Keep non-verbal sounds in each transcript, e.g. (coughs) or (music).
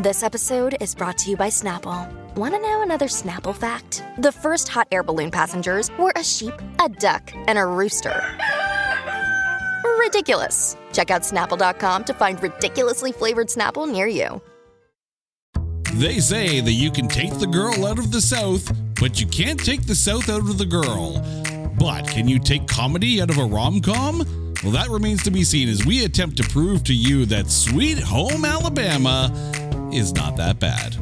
This episode is brought to you by Snapple. Want to know another Snapple fact? The first hot air balloon passengers were a sheep, a duck, and a rooster. Ridiculous. Check out snapple.com to find ridiculously flavored Snapple near you. They say that you can take the girl out of the South, but you can't take the South out of the girl. But can you take comedy out of a rom com? Well, that remains to be seen as we attempt to prove to you that Sweet Home Alabama is not that bad.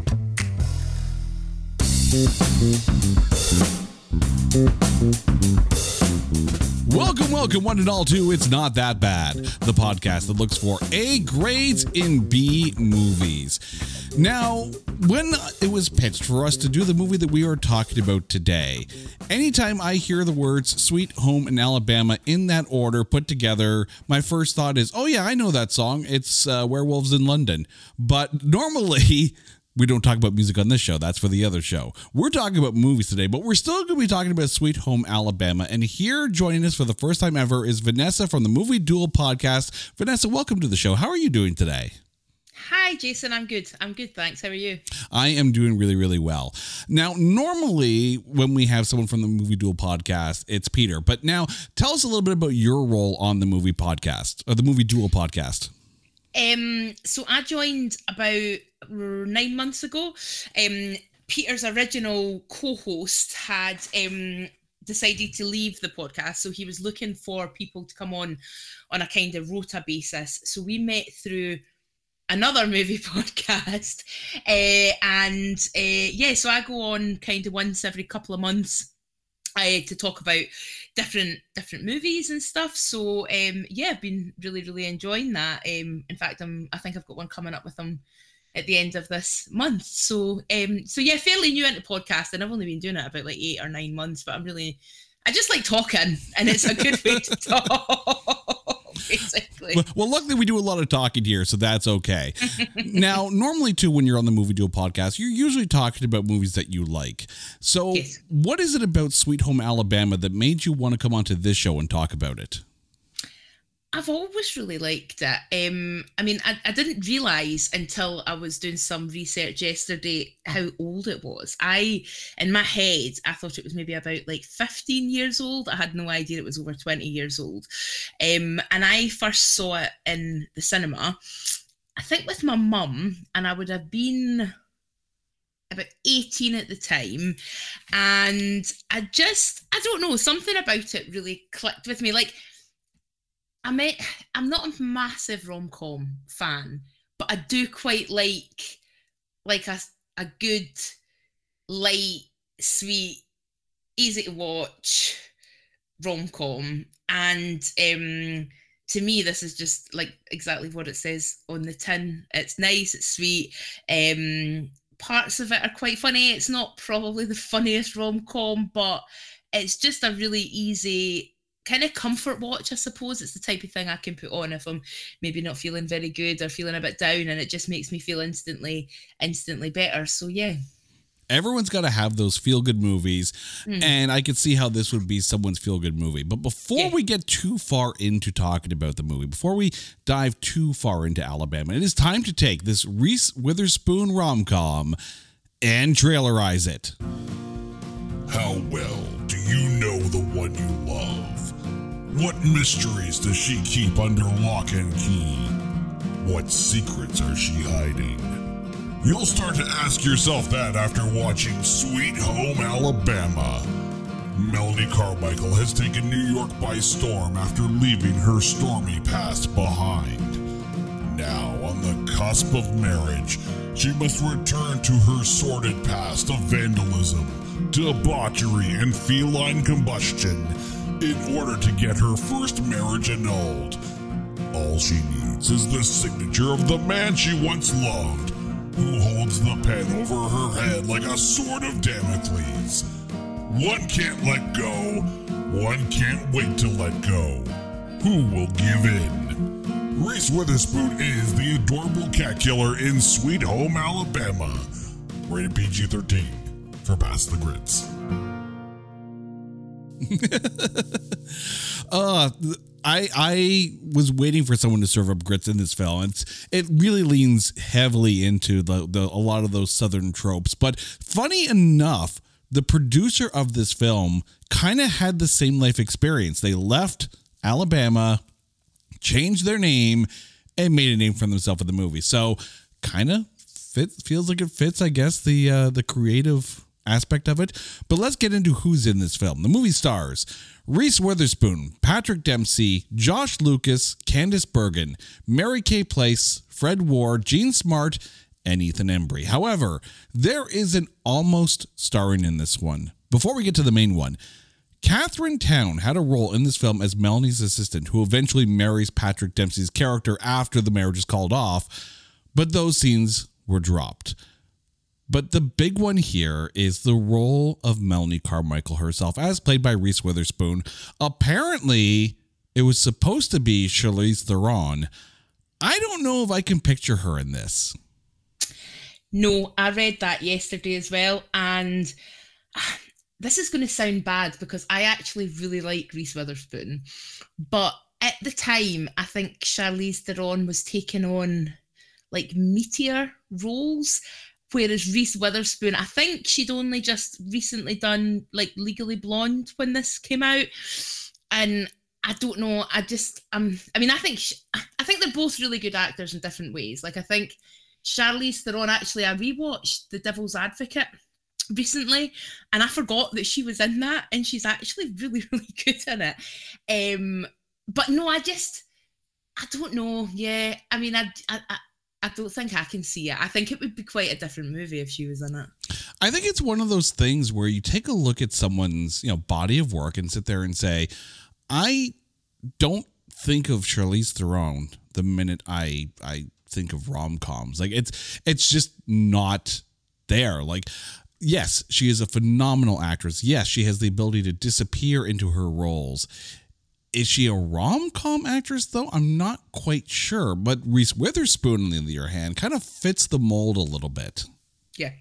Welcome, welcome, one and all, to It's Not That Bad, the podcast that looks for A grades in B movies. Now, when it was pitched for us to do the movie that we are talking about today, anytime I hear the words Sweet Home in Alabama in that order put together, my first thought is, oh, yeah, I know that song. It's uh, Werewolves in London. But normally, we don't talk about music on this show. That's for the other show. We're talking about movies today, but we're still going to be talking about Sweet Home Alabama. And here joining us for the first time ever is Vanessa from the Movie Duel podcast. Vanessa, welcome to the show. How are you doing today? Hi, Jason. I'm good. I'm good. Thanks. How are you? I am doing really, really well. Now, normally when we have someone from the Movie Duel podcast, it's Peter. But now tell us a little bit about your role on the movie podcast or the Movie Duel podcast. Um, so I joined about nine months ago. Um, Peter's original co-host had um decided to leave the podcast, so he was looking for people to come on on a kind of rota basis. So we met through another movie (laughs) podcast, uh, and uh, yeah, so I go on kind of once every couple of months uh, to talk about different different movies and stuff. So um, yeah, I've been really really enjoying that. Um, in fact, I'm I think I've got one coming up with them at the end of this month. So um, so yeah, fairly new into podcasting. I've only been doing it about like eight or nine months, but I'm really I just like talking, and it's a good way to (laughs) talk. (laughs) Basically. Well, well, luckily we do a lot of talking here, so that's okay. (laughs) now, normally too, when you're on the Movie Duel podcast, you're usually talking about movies that you like. So, Yes. what is it about Sweet Home Alabama that made you want to come onto this show and talk about it? I've always really liked it. Um, I mean, I, I didn't realise until I was doing some research yesterday how old it was. I, in my head, I thought it was maybe about like 15 years old. I had no idea it was over 20 years old. Um, and I first saw it in the cinema, I think with my mum, and I would have been about 18 at the time and i just i don't know something about it really clicked with me like i mean i'm not a massive rom-com fan but i do quite like like a, a good light sweet easy to watch rom-com. And um to me this is just like exactly what it says on the tin. It's nice it's sweet. Um parts of it are quite funny. It's not probably the funniest rom com, but it's just a really easy kind of comfort watch, I suppose. It's the type of thing I can put on if I'm maybe not feeling very good or feeling a bit down, and it just makes me feel instantly, instantly better. So yeah. Everyone's got to have those feel good movies, Mm. and I could see how this would be someone's feel good movie. But before Yeah. we get too far into talking about the movie, before we dive too far into Alabama, it is time to take this Reese Witherspoon rom com and trailerize it. How well do you know the one you love? What mysteries does she keep under lock and key? What secrets are she hiding? You'll start to ask yourself that after watching Sweet Home Alabama. Melanie Carmichael has taken New York by storm after leaving her stormy past behind. Now, on the cusp of marriage, she must return to her sordid past of vandalism, debauchery, and feline combustion in order to get her first marriage annulled. All she needs is the signature of the man she once loved, who holds the pen over her head like a sword of Damocles. One can't let go, one can't wait to let go. Who will give in? Reese Witherspoon is the adorable cat killer in Sweet Home Alabama. Rated PG 13 for Past the Grits. (laughs) uh I I was waiting for someone to serve up grits in this film. It's it really leans heavily into the, the a lot of those southern tropes. But funny enough, the producer of this film kind of had the same life experience. They left Alabama, changed their name, and made a name for themselves in the movie. So kind of fits feels like it fits, I guess, the uh, the creative aspect of it. But let's get into who's in this film. The movie stars Reese Witherspoon, Patrick Dempsey, Josh Lucas, Candice Bergen, Mary Kay Place, Fred Ward, Jean Smart, and Ethan Embry. However, there is an almost starring in this one. Before we get to the main one, Katharine Towne had a role in this film as Melanie's assistant, who eventually marries Patrick Dempsey's character after the marriage is called off, but those scenes were dropped. But the big one here is the role of Melanie Carmichael herself, as played by Reese Witherspoon. Apparently, it was supposed to be Charlize Theron. I don't know if I can picture her in this. No, I read that yesterday as well, and ah, this is going to sound bad because I actually really like Reese Witherspoon, but at the time, I think Charlize Theron was taking on like meteor roles Whereas Reese Witherspoon, I think she'd only just recently done like Legally Blonde when this came out, and I don't know. I just um, I mean, I think she, I think they're both really good actors in different ways. Like I think Charlize Theron actually, I rewatched The Devil's Advocate recently and I forgot that she was in that and she's actually (laughs) really really good in it um but no I just I don't know yeah I mean I, I, I don't think I can see it. I think it would be quite a different movie if she was in it. I think it's one of those things where you take a look at someone's, you know, body of work and sit there and say, I don't think of Charlize Theron the minute I I think of rom coms. Like it's it's just not there. Like yes, she is a phenomenal actress. Yes, she has the ability to disappear into her roles. Is she a rom com actress, though? I'm not quite sure. But Reese Witherspoon, on the other hand, kind of fits the mold a little bit. Yeah.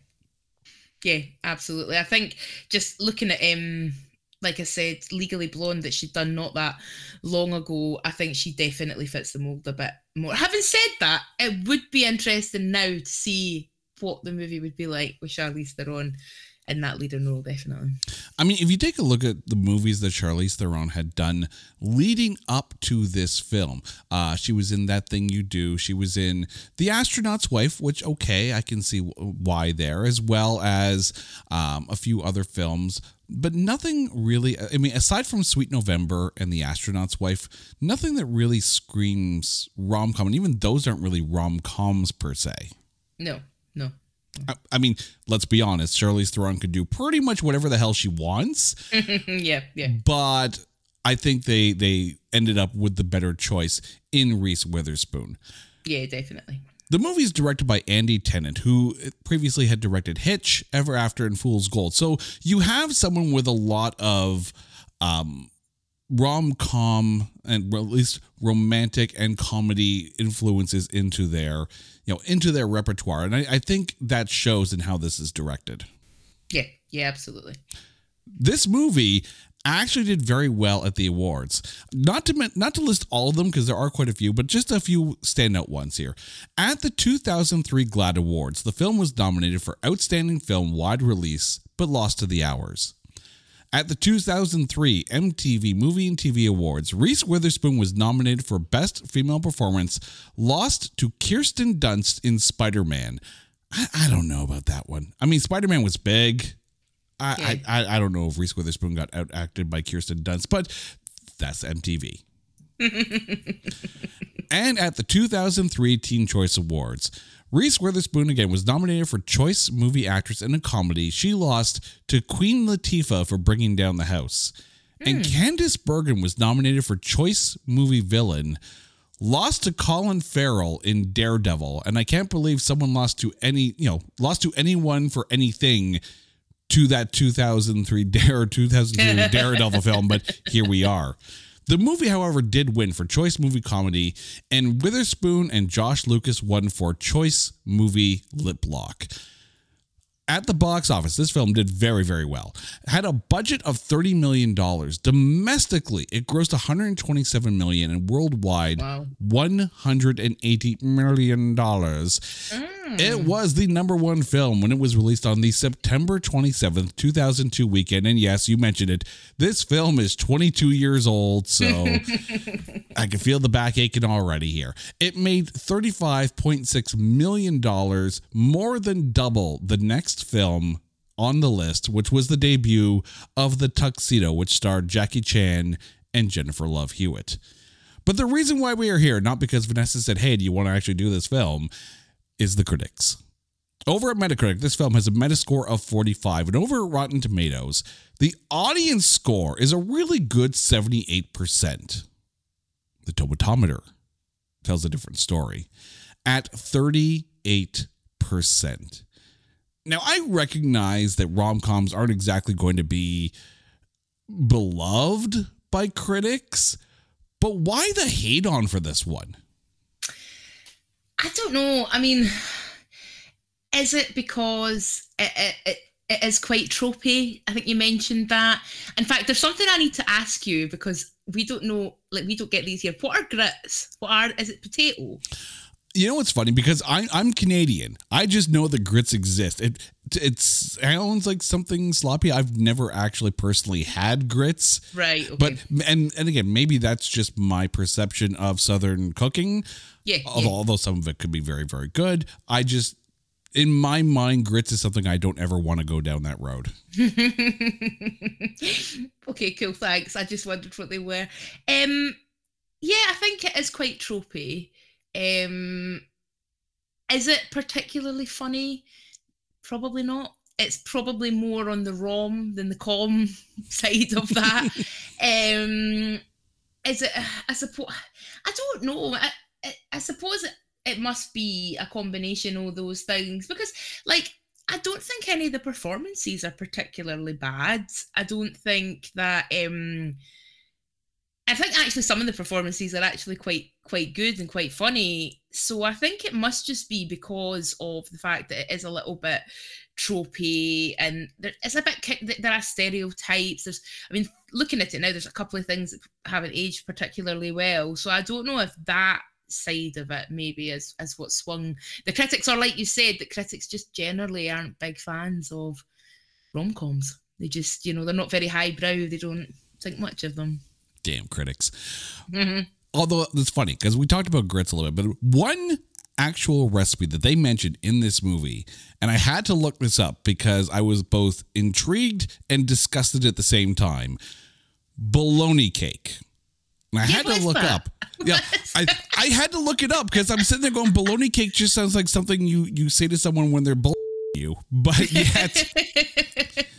Yeah, absolutely. I think just looking at um like I said, Legally Blonde that she'd done not that long ago, I think she definitely fits the mold a bit more. Having said that, it would be interesting now to see what the movie would be like with Charlize Theron in that leading role, definitely. I mean, if you take a look at the movies that Charlize Theron had done leading up to this film, uh, she was in That Thing You Do. She was in The Astronaut's Wife, which, okay, I can see why there, as well as um, a few other films. But nothing really, I mean, aside from Sweet November and The Astronaut's Wife, nothing that really screams rom com. And even those aren't really rom coms per se. No, no. I, I mean, let's be honest. Charlize Theron could do pretty much whatever the hell she wants. (laughs) yeah, yeah. But I think they they ended up with the better choice in Reese Witherspoon. Yeah, definitely. The movie is directed by Andy Tennant, who previously had directed Hitch, Ever After, and Fool's Gold. So you have someone with a lot of um, rom com and at least romantic and comedy influences into their you know into their repertoire. And I, I, think that shows in how this is directed. Yeah. Yeah absolutely. This movie actually did very well at the awards. Not to not to list all of them because there are quite a few but just a few standout ones here. At the 2003 GLAAD awards the film was nominated for outstanding film wide release but lost to the hours At the 2003 MTV Movie and TV Awards, Reese Witherspoon was nominated for Best Female Performance, lost to Kirsten Dunst in Spider Man. I, I, don't know about that one. I mean, Spider Man was big. I, yeah. I, I, I don't know if Reese Witherspoon got outacted by Kirsten Dunst, but that's MTV. (laughs) and at the 2003 Teen Choice Awards, Reese Witherspoon again was nominated for Choice Movie Actress in a Comedy. She lost to Queen Latifah for Bringing Down the House. Mm. And hmm. Candice Bergen was nominated for Choice Movie Villain, lost to Colin Farrell in Daredevil. And I can't believe someone lost to any, you know, lost to anyone for anything to that 2003 (laughs) Dare 2002 (laughs) Daredevil film, but here we are. The movie, however, did win for Choice Movie Comedy, and Witherspoon and Josh Lucas won for Choice Movie Lip Lock at the box office, this film did very, very well. It had a budget of $30 million. Domestically, it grossed 127 million and worldwide wow. $180 million. Mm. It was the number one film when it was released on the September 27th, 2002 weekend. And yes, you mentioned it. This film is 22 years old, so (laughs) I can feel the back aching already here. It made $35.6 million, more than double the next next film on the list, which was the debut of The Tuxedo, which starred Jackie Chan and Jennifer Love Hewitt. But the reason why we are here, not because Vanessa said, hey, do you want to actually do this film, is the critics. Over at Metacritic, this film has a Metascore of 45, and over at Rotten Tomatoes, the audience score is a really good 78%. The tomatometer tells a different story at 38%. Now, I recognize that rom coms aren't exactly going to be beloved by critics, but why the hate on for this one? I don't know. I mean, is it because it, it, it, is quite tropey? I think you mentioned that. In fact, there's something I need to ask you because we don't know, like, we don't get these here. What are grits? What are, is it potato? You know what's funny because I I'm Canadian. I just know that grits exist. It it sounds like something sloppy. I've never actually personally had grits. Right. Okay. But and and again, maybe that's just my perception of southern cooking. Yeah, although, yeah. although some of it could be very very good. I just in my mind, grits is something I don't ever want to go down that road. (laughs) okay, cool. Thanks. I just wondered what they were. Um, yeah, I think it is quite tropey. Um, is it particularly funny? Probably not. It's probably more on the rom than the com (laughs) side of that. (laughs) um, is it? I suppose. I don't know. I, I, I suppose it, it must be a combination of those things because, like, I don't think any of the performances are particularly bad. I don't think that. um I think actually some of the performances are actually quite quite good and quite funny. So I think it must just be because of the fact that it is a little bit tropey and there, it's a bit there are stereotypes. There's, I mean, looking at it now, there's a couple of things that haven't aged particularly well. So I don't know if that side of it maybe is is what swung the critics. Or like you said, that critics just generally aren't big fans of rom coms. They just, you know, they're not very highbrow. They don't think much of them damn critics. Mm-hmm. Although it's funny because we talked about grits a little bit, but one actual recipe that they mentioned in this movie, and I had to look this up because I was both intrigued and disgusted at the same time. Bologna cake. And I had to look that? up. Yeah, (laughs) I, I had to look it up because I'm sitting there going, bologna cake just sounds like something you you say to someone when they're bull you, but yet (laughs)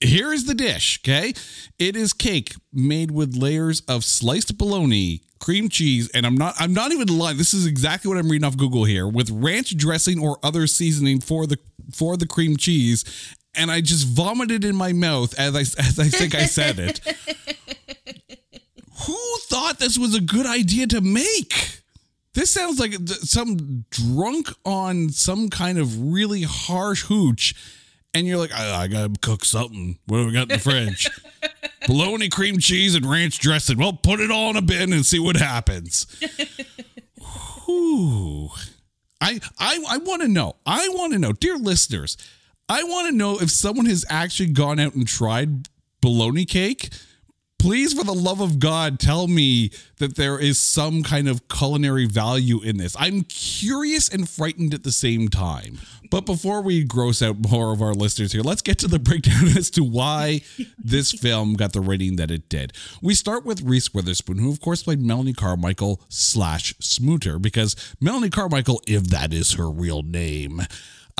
here is the dish, okay? It is cake made with layers of sliced bologna, cream cheese, and I'm not I'm not even lying. This is exactly what I'm reading off Google here with ranch dressing or other seasoning for the for the cream cheese. And I just vomited in my mouth as I as I think I said it. (laughs) Who thought this was a good idea to make? This sounds like some drunk on some kind of really harsh hooch and you're like, I, I gotta cook something. What do we got in the fridge? (laughs) Bologna, cream cheese, and ranch dressing. Well, put it all in a bin and see what happens. Whew. I I I want to know. I want to know, dear listeners. I want to know if someone has actually gone out and tried bologna cake please for the love of god tell me that there is some kind of culinary value in this. I'm curious and frightened at the same time. But before we gross out more of our listeners here let's get to the breakdown (laughs) as to why this (laughs) film got the rating that it did. We start with reese witherspoon who of course played melanie carmichael slash smooter because melanie carmichael if that is her real name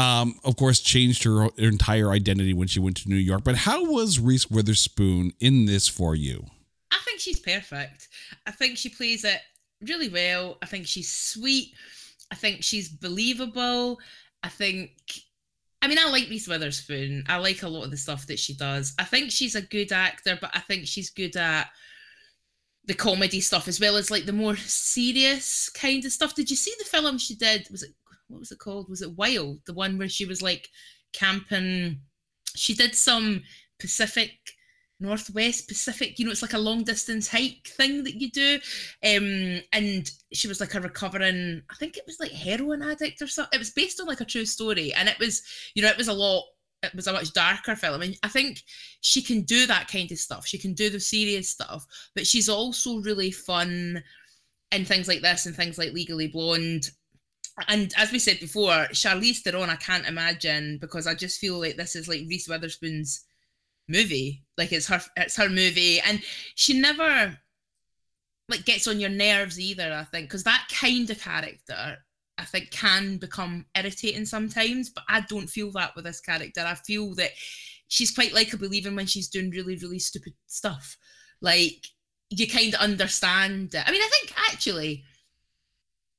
um, of course, changed her entire identity when she went to New York. But how was Reese Witherspoon in this for you? I think she's perfect. I think she plays it really well. I think she's sweet. I think she's believable. I think, I mean, I like Reese Witherspoon. I like a lot of the stuff that she does. I think she's a good actor, but I think she's good at the comedy stuff as well as like the more serious kind of stuff. Did you see the film she did? Was it what was it called? Was it Wild? The one where she was like camping. She did some Pacific Northwest Pacific, you know, it's like a long distance hike thing that you do. Um, and she was like a recovering, I think it was like heroin addict or something. It was based on like a true story. And it was, you know, it was a lot, it was a much darker film. And I think she can do that kind of stuff. She can do the serious stuff, but she's also really fun in things like this and things like Legally Blonde and as we said before, Charlize Theron, I can't imagine because I just feel like this is like Reese Witherspoon's movie. Like it's her, it's her movie, and she never like gets on your nerves either. I think because that kind of character, I think, can become irritating sometimes. But I don't feel that with this character. I feel that she's quite likable even when she's doing really, really stupid stuff. Like you kind of understand it. I mean, I think actually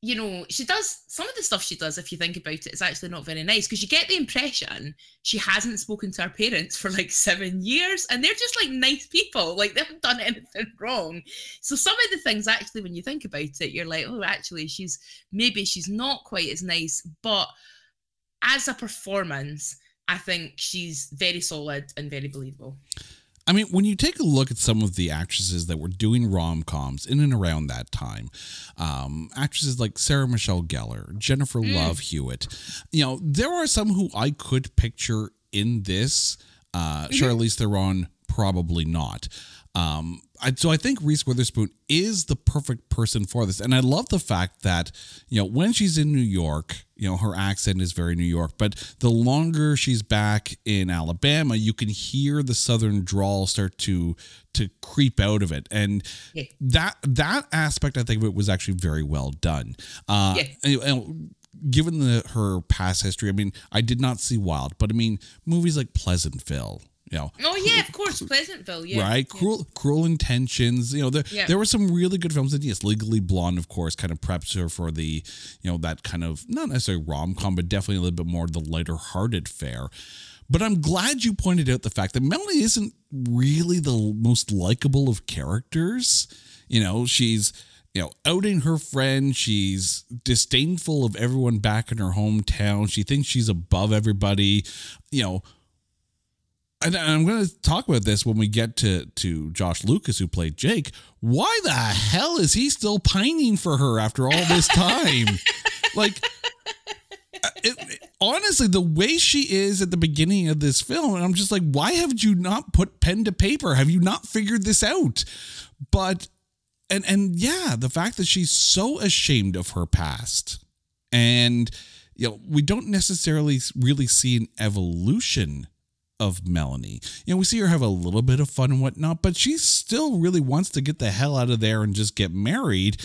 you know, she does some of the stuff she does, if you think about it, is actually not very nice because you get the impression she hasn't spoken to her parents for like seven years and they're just like nice people. Like they haven't done (laughs) anything wrong. So some of the things actually, when you think about it, you're like, oh, actually, she's maybe she's not quite as nice, but as a performance, I think she's very solid and very believable. I mean, when you take a look at some of the actresses that were doing rom coms in and around that time, um, actresses like Sarah Michelle Gellar, Jennifer mm. Love Hewitt, you know, there are some who I could picture in this. Uh, mm-hmm. Charlize Theron, probably not. Um, I, so I think Reese Witherspoon is the perfect person for this, and I love the fact that you know when she's in New York, you know her accent is very New York, but the longer she's back in Alabama, you can hear the southern drawl start to to creep out of it, and yeah. that that aspect I think of it was actually very well done. Uh, yeah. and, and, given the her past history, I mean, I did not see Wild, but I mean, movies like Pleasantville, you know. Oh yeah, of course, Pleasantville. Yeah. Right. Yeah. Cruel, cruel intentions. You know, there yeah. there were some really good films. And yes, Legally Blonde, of course, kind of preps her for the, you know, that kind of not necessarily rom com, but definitely a little bit more the lighter hearted fare. But I'm glad you pointed out the fact that Melanie isn't really the most likable of characters. You know, she's you know, outing her friend. She's disdainful of everyone back in her hometown. She thinks she's above everybody. You know, and I'm going to talk about this when we get to to Josh Lucas, who played Jake. Why the hell is he still pining for her after all this time? (laughs) like, uh, it, it, honestly, the way she is at the beginning of this film, and I'm just like, why haven't you not put pen to paper? Have you not figured this out? But and and yeah, the fact that she's so ashamed of her past, and you know, we don't necessarily really see an evolution of Melanie. You know, we see her have a little bit of fun and whatnot, but she still really wants to get the hell out of there and just get married.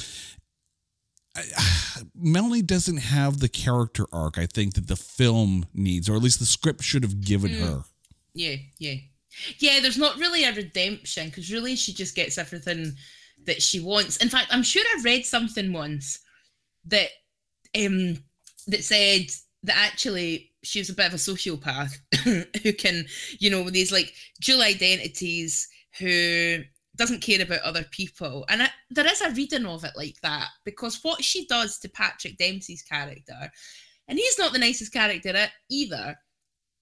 (sighs) Melanie doesn't have the character arc I think that the film needs, or at least the script should have given mm. her. Yeah, yeah. Yeah, there's not really a redemption because really she just gets everything that she wants. In fact, I'm sure I read something once that um that said that actually she was a bit of a sociopath (coughs) who can, you know, these like dual identities who doesn't care about other people. And I, there is a reading of it like that because what she does to Patrick Dempsey's character, and he's not the nicest character either,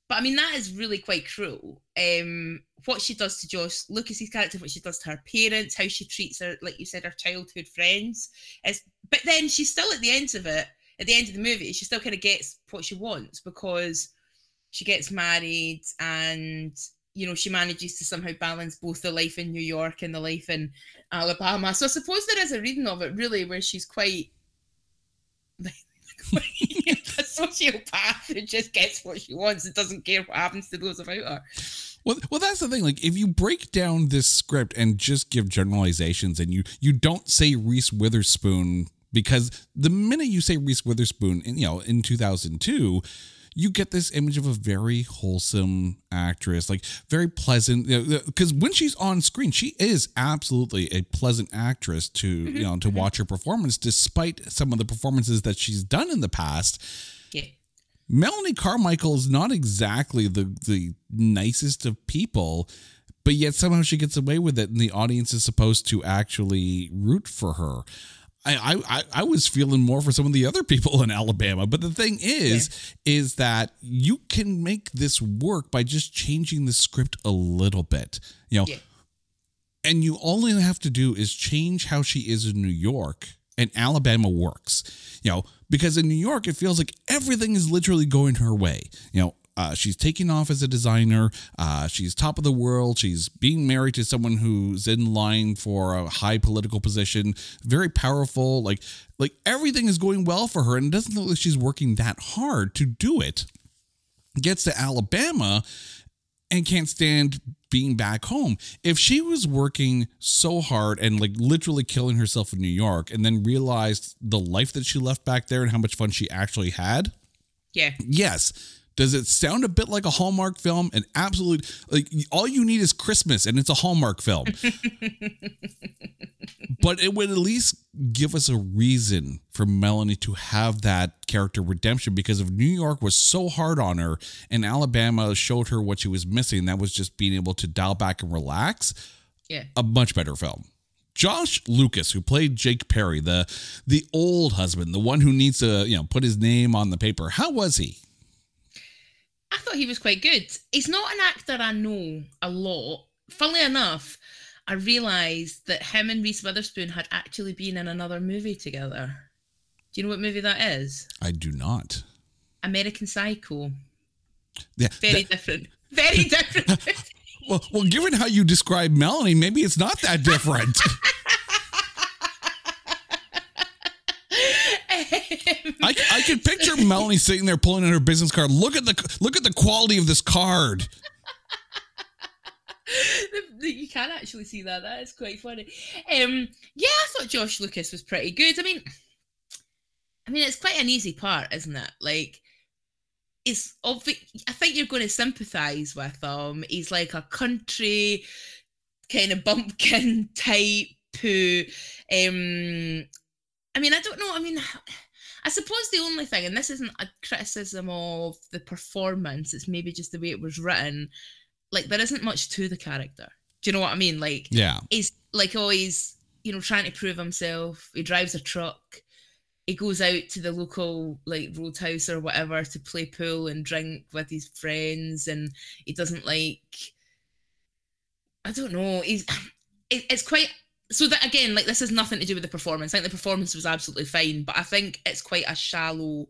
but I mean, that is really quite cruel. Um, what she does to Josh Lucas's character, what she does to her parents, how she treats her, like you said, her childhood friends. Is, but then she's still at the end of it at the end of the movie, she still kind of gets what she wants because she gets married and you know, she manages to somehow balance both the life in New York and the life in Alabama. So I suppose there is a reading of it really where she's (laughs) quite a sociopath who just gets what she wants and doesn't care what happens to those about her. Well, well, that's the thing. Like, if you break down this script and just give generalizations, and you you don't say Reese Witherspoon because the minute you say Reese Witherspoon, in, you know, in two thousand two, you get this image of a very wholesome actress, like very pleasant. Because you know, when she's on screen, she is absolutely a pleasant actress to mm-hmm. you know to mm-hmm. watch her performance, despite some of the performances that she's done in the past. Yeah. Melanie Carmichael is not exactly the the nicest of people, but yet somehow she gets away with it, and the audience is supposed to actually root for her. I, I I was feeling more for some of the other people in Alabama, but the thing is, yeah. is that you can make this work by just changing the script a little bit, you know, yeah. and you only have to do is change how she is in New York, and Alabama works, you know, because in New York it feels like everything is literally going her way, you know, uh, she's taking off as a designer. Uh, she's top of the world. She's being married to someone who's in line for a high political position. Very powerful. Like like everything is going well for her, and it doesn't look like she's working that hard to do it. Gets to Alabama and can't stand being back home. If she was working so hard and like literally killing herself in New York, and then realized the life that she left back there and how much fun she actually had. Yeah. Yes does it sound a bit like a Hallmark film? And absolutely, like all you need is Christmas, and it's a Hallmark film. (laughs) but it would at least give us a reason for Melanie to have that character redemption because if New York was so hard on her and Alabama showed her what she was missing, that was just being able to dial back and relax. Yeah, a much better film. Josh Lucas, who played Jake Perry, the the old husband, the one who needs to you know put his name on the paper. How was he? I thought he was quite good. He's not an actor I know a lot. Funnily enough, I realised that him and Reese Witherspoon had actually been in another movie together. Do you know what movie that is? I do not. American Psycho. Yeah, very that, different. Very (laughs) different. well, well, given how you describe Melanie, maybe it's not that different. (laughs) I, I can picture Melanie sitting there pulling out her business card. Look at the look at the quality of this card. you can actually see that. That is quite funny. Um, yeah, I thought Josh Lucas was pretty good. I mean, I mean, it's quite an easy part, isn't it? Like, it's obvious. I think you're going to sympathise with him. He's like a country kind of bumpkin (laughs) type who, um, I mean, I don't know. I mean, I suppose the only thing, and this isn't a criticism of the performance, it's maybe just the way it was written. Like there isn't much to the character. Do you know what I mean? Like, yeah, he's like oh, always, you know, trying to prove himself. He drives a truck. He goes out to the local like roadhouse or whatever to play pool and drink with his friends, and he doesn't like. I don't know. He's. (sighs) It's quite so that again, like this has nothing to do with the performance. I think the performance was absolutely fine, but I think it's quite a shallow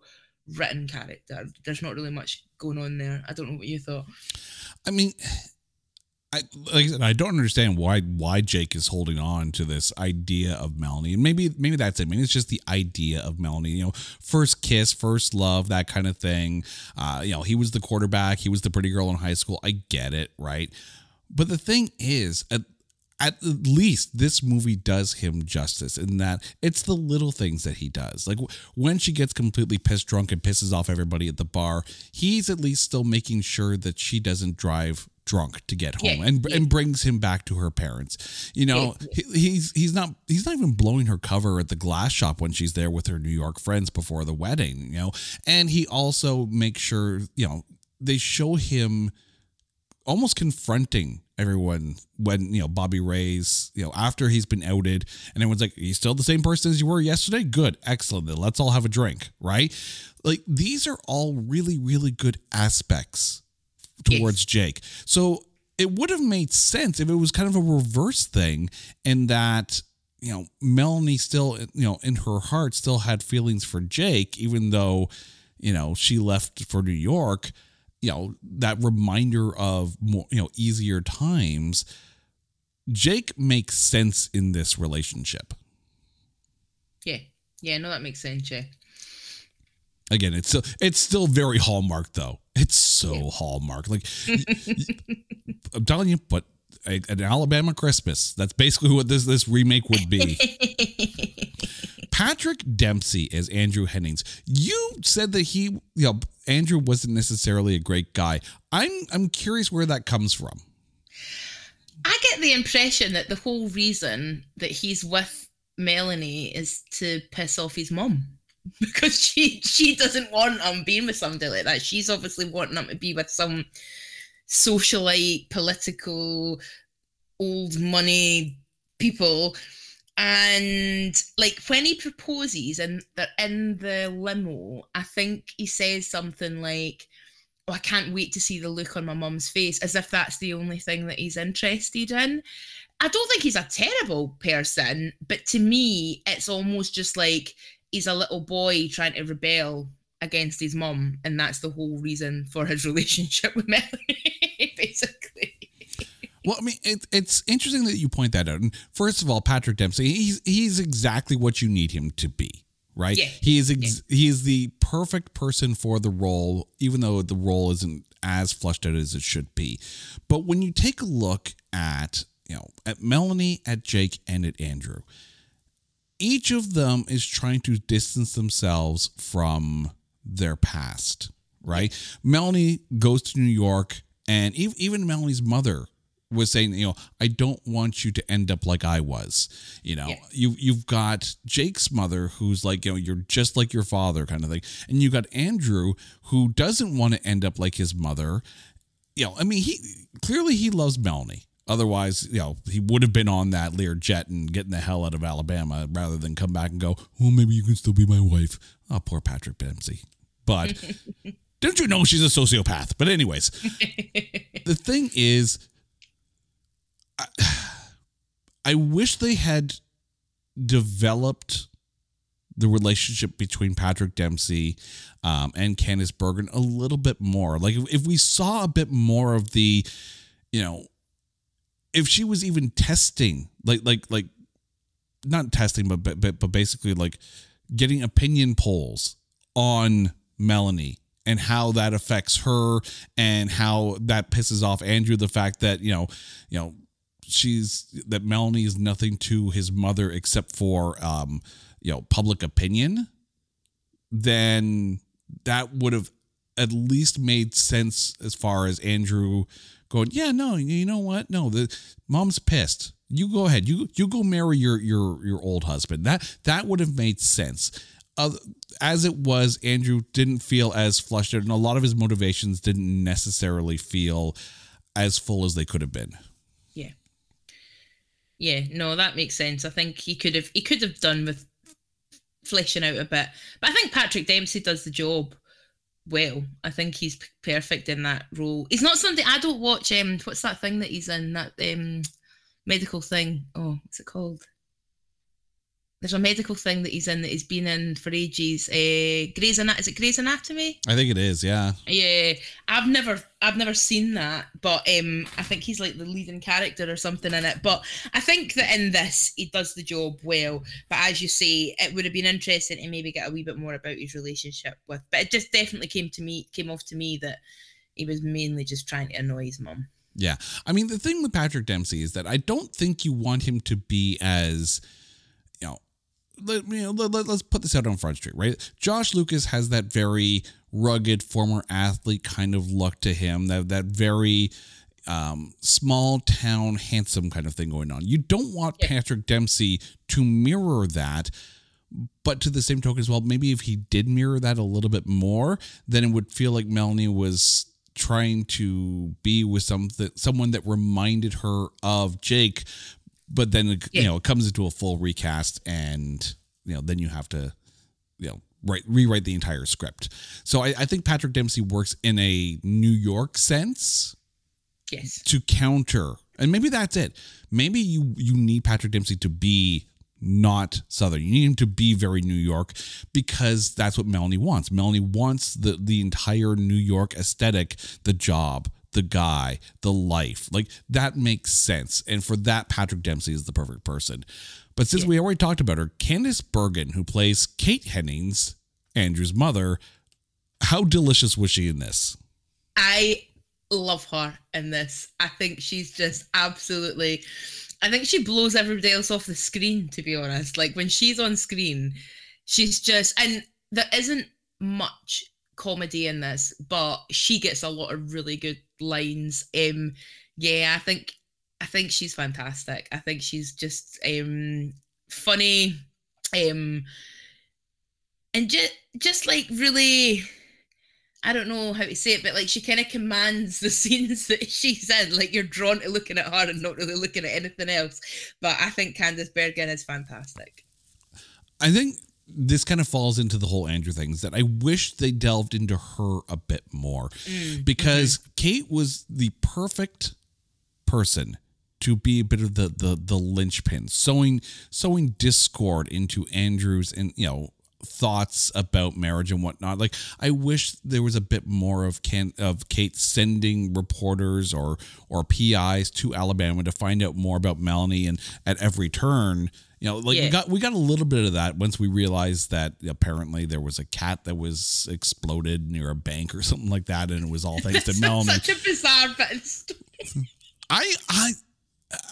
written character. There's not really much going on there. I don't know what you thought. I mean, I like I said, I don't understand why why Jake is holding on to this idea of Melanie. And maybe maybe that's it. Maybe it's just the idea of Melanie. You know, first kiss, first love, that kind of thing. Uh, you know, he was the quarterback. He was the pretty girl in high school. I get it, right? But the thing is, at at least this movie does him justice in that it's the little things that he does. Like when she gets completely pissed drunk and pisses off everybody at the bar, he's at least still making sure that she doesn't drive drunk to get home yeah, and yeah. and brings him back to her parents. You know, yeah. he, he's he's not he's not even blowing her cover at the glass shop when she's there with her New York friends before the wedding, you know. And he also makes sure, you know, they show him almost confronting everyone when you know Bobby Ray's you know after he's been outed and everyone's like he's still the same person as you were yesterday? Good excellent then let's all have a drink right? Like these are all really really good aspects towards yes. Jake. So it would have made sense if it was kind of a reverse thing and that you know Melanie still you know in her heart still had feelings for Jake even though you know she left for New York you know that reminder of more you know easier times jake makes sense in this relationship Yeah. Yeah, no, that makes sense, yeah. again it's still it's still very hallmark though it's so Yeah. hallmark like (laughs) i'm telling you but a- an alabama christmas. That's basically what this this remake would be. (laughs) Patrick dempsey as andrew hennings. You said that he you know andrew wasn't necessarily a great guy. I'm i'm curious where that comes from. I get the impression that the whole reason that he's with Melanie is to piss off his mum. (laughs) Because she she doesn't want him being with somebody like that. She's obviously wanting him to be with some socialite, political, old money people. And like when he proposes and they're in the limo, I think he says something like, oh, I can't wait to see the look on my mum's face, as if that's the only thing that he's interested in. I don't think he's a terrible person, but to me, it's almost just like he's a little boy trying to rebel against his mum, and that's the whole reason for his (laughs) relationship with Melanie. Well, I mean, it, it's interesting that you point that out. And first of all, Patrick Dempsey, he's he's exactly what you need him to be, right? Yeah. He is ex- he is the perfect person for the role, even though the role isn't as flushed out as it should be. But when you take a look at you know at Melanie, at Jake, and at Andrew, each of them is trying to distance themselves from their past, right? Melanie goes to New York, and even Melanie's mother was saying, you know, I don't want you to end up like I was. You know, Yeah. you you've got Jake's mother who's like, you know, you're just like your father kind of thing. And you got Andrew who doesn't want to end up like his mother. You know, I mean, he clearly he loves Melanie. Otherwise, you know, he would have been on that Lear jet and getting the hell out of Alabama rather than come back and go, well, maybe you can still be my wife. Oh, poor Patrick Dempsey. But (laughs) don't you know she's a sociopath? But anyways, (laughs) the thing is, (sighs) I, wish they had developed the relationship between Patrick Dempsey um, and Candice Bergen a little bit more. Like if, if we saw a bit more of the, you know, if she was even testing, like like like, not testing, but but, but basically like getting opinion polls on Melanie and how that affects her and how that pisses off Andrew the fact that you know you know she's that Melanie is nothing to his mother except for um you know public opinion then that would have at least made sense as far as Andrew going yeah no you know what? No the mom's pissed. You go ahead. You you go marry your your your old husband. That that would have made sense. Uh, as it was Andrew didn't feel as flushed and a lot of his motivations didn't necessarily feel as full as they could have been. Yeah, no, that makes sense. I think he could have he could have done with fleshing out a bit. But I think Patrick Dempsey does the job well. I think he's perfect in that role. He's not somebody I don't watch um what's that thing that he's in that um medical thing. Oh, what's it called? There's a medical thing that he's in that he's been in for ages. Uh, Grey's Anatomy. Is it Grey's Anatomy? I think it is yeah Yeah, I've never I've never seen that, but um I think he's like the leading character or something in it. But I think that in this he does the job well. But as you say, it would have been interesting to maybe get a wee bit more about his relationship with. But it just definitely came to me came off to me that he was mainly just trying to annoy his mum. Yeah. I mean, the thing with Patrick Dempsey is that I don't think you want him to be as, let, you know, let, us put this out on Front Street, right? Josh Lucas has that very rugged former athlete kind of look to him, that, that very um, small town handsome kind of thing going on. You don't want Yeah. Patrick Dempsey to mirror that. But to the same token as well, maybe if he did mirror that a little bit more, then it would feel like Melanie was trying to be with something someone that reminded her of Jake, but then it, you Yeah. know it comes into a full recast, and you know then you have to you know write rewrite the entire script. So I, I think Patrick Dempsey works in a New York sense Yes. to counter, and maybe that's it. Maybe you you need Patrick Dempsey to be not Southern. You need him to be very New York because that's what Melanie wants. Melanie wants the the entire New York aesthetic, the job, the guy, the life. Like that makes sense. And for that, Patrick Dempsey is the perfect person. But since yeah. we already talked about her, Candice Bergen, who plays Kate Hennings, Andrew's mother, how delicious was she in this? I love her in this. I think she's just absolutely. I think she blows everybody else off the screen, to be honest. Like when she's on screen, she's just. And there isn't much comedy in this, but she gets a lot of really good lines. Um, yeah, I think I think she's fantastic. I think she's just um funny, um, and just just like really. I don't know how to say it, but like she kind of commands the (laughs) scenes that she's in. Like you're drawn to looking at her and not really looking at anything else. But I think Candice Bergen is fantastic. I think this kind of falls into the whole Andrew things that I wish they delved into her a bit more mm, because mm-hmm. Kate was the perfect person to be a bit of the the the linchpin, sowing sowing discord into Andrew's and you know thoughts about marriage and whatnot. Like I wish there was a bit more of can of Kate sending reporters or or PIs to Alabama to find out more about Melanie and at every turn you know, like yeah. we got we got a little bit of that once we realized that apparently there was a cat that was exploded near a bank or something like that, and it was all thanks to (laughs) Melanie. Such a bizarre story. I I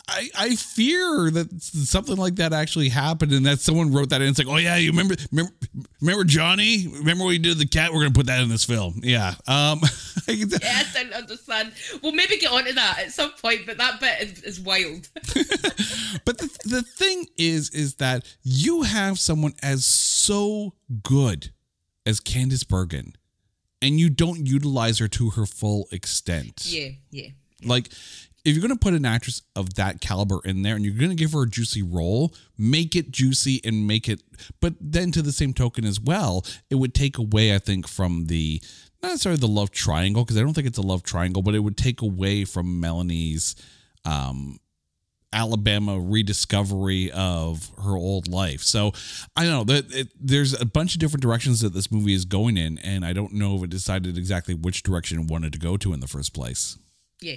I, I fear that something like that actually happened and that someone wrote that in. It's like, oh yeah, you remember remember, remember Johnny? Remember we did the cat? We're gonna put that in this film. Yeah. Um (laughs) Yes, I understand. We'll maybe get onto that at some point, but that bit is, is wild. (laughs) but the, the thing is, is that you have someone as so good as Candice Bergen, and you don't utilize her to her full extent. Yeah, yeah. Like if you're going to put an actress of that caliber in there and you're going to give her a juicy role, make it juicy and make it. But then to the same token as well, it would take away, I think, from the not necessarily the love triangle because I don't think it's a love triangle, but it would take away from Melanie's um, Alabama rediscovery of her old life. So I don't know that there's a bunch of different directions that this movie is going in, and I don't know if it decided exactly which direction it wanted to go to in the first place. Yeah.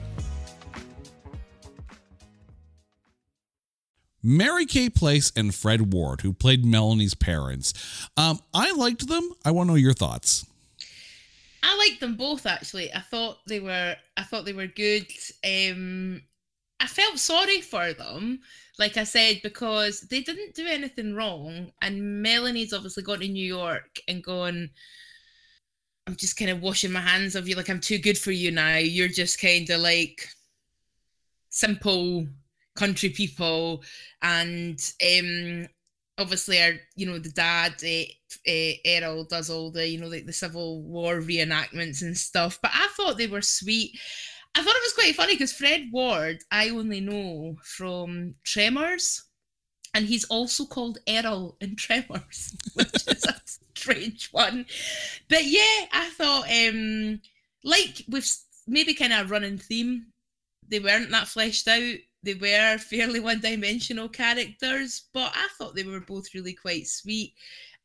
Mary Kay Place and Fred Ward, who played Melanie's parents. Um, I liked them. I want to know your thoughts. I liked them both actually. I thought they were I thought they were good. Um I felt sorry for them, like I said, because they didn't do anything wrong. And Melanie's obviously gone to New York and gone, I'm just kind of washing my hands of you, like I'm too good for you now. You're just kind of like simple country people and um obviously our you know the dad uh, uh, Errol does all the you know like the Civil War reenactments and stuff. But I thought they were sweet. I thought it was quite funny because Fred Ward I only know from Tremors, and he's also called Errol in (laughs) Tremors, which is a strange one. But yeah, I thought um like with maybe kind of a running theme, they weren't that fleshed out they were fairly one-dimensional characters, but I thought they were both really quite sweet.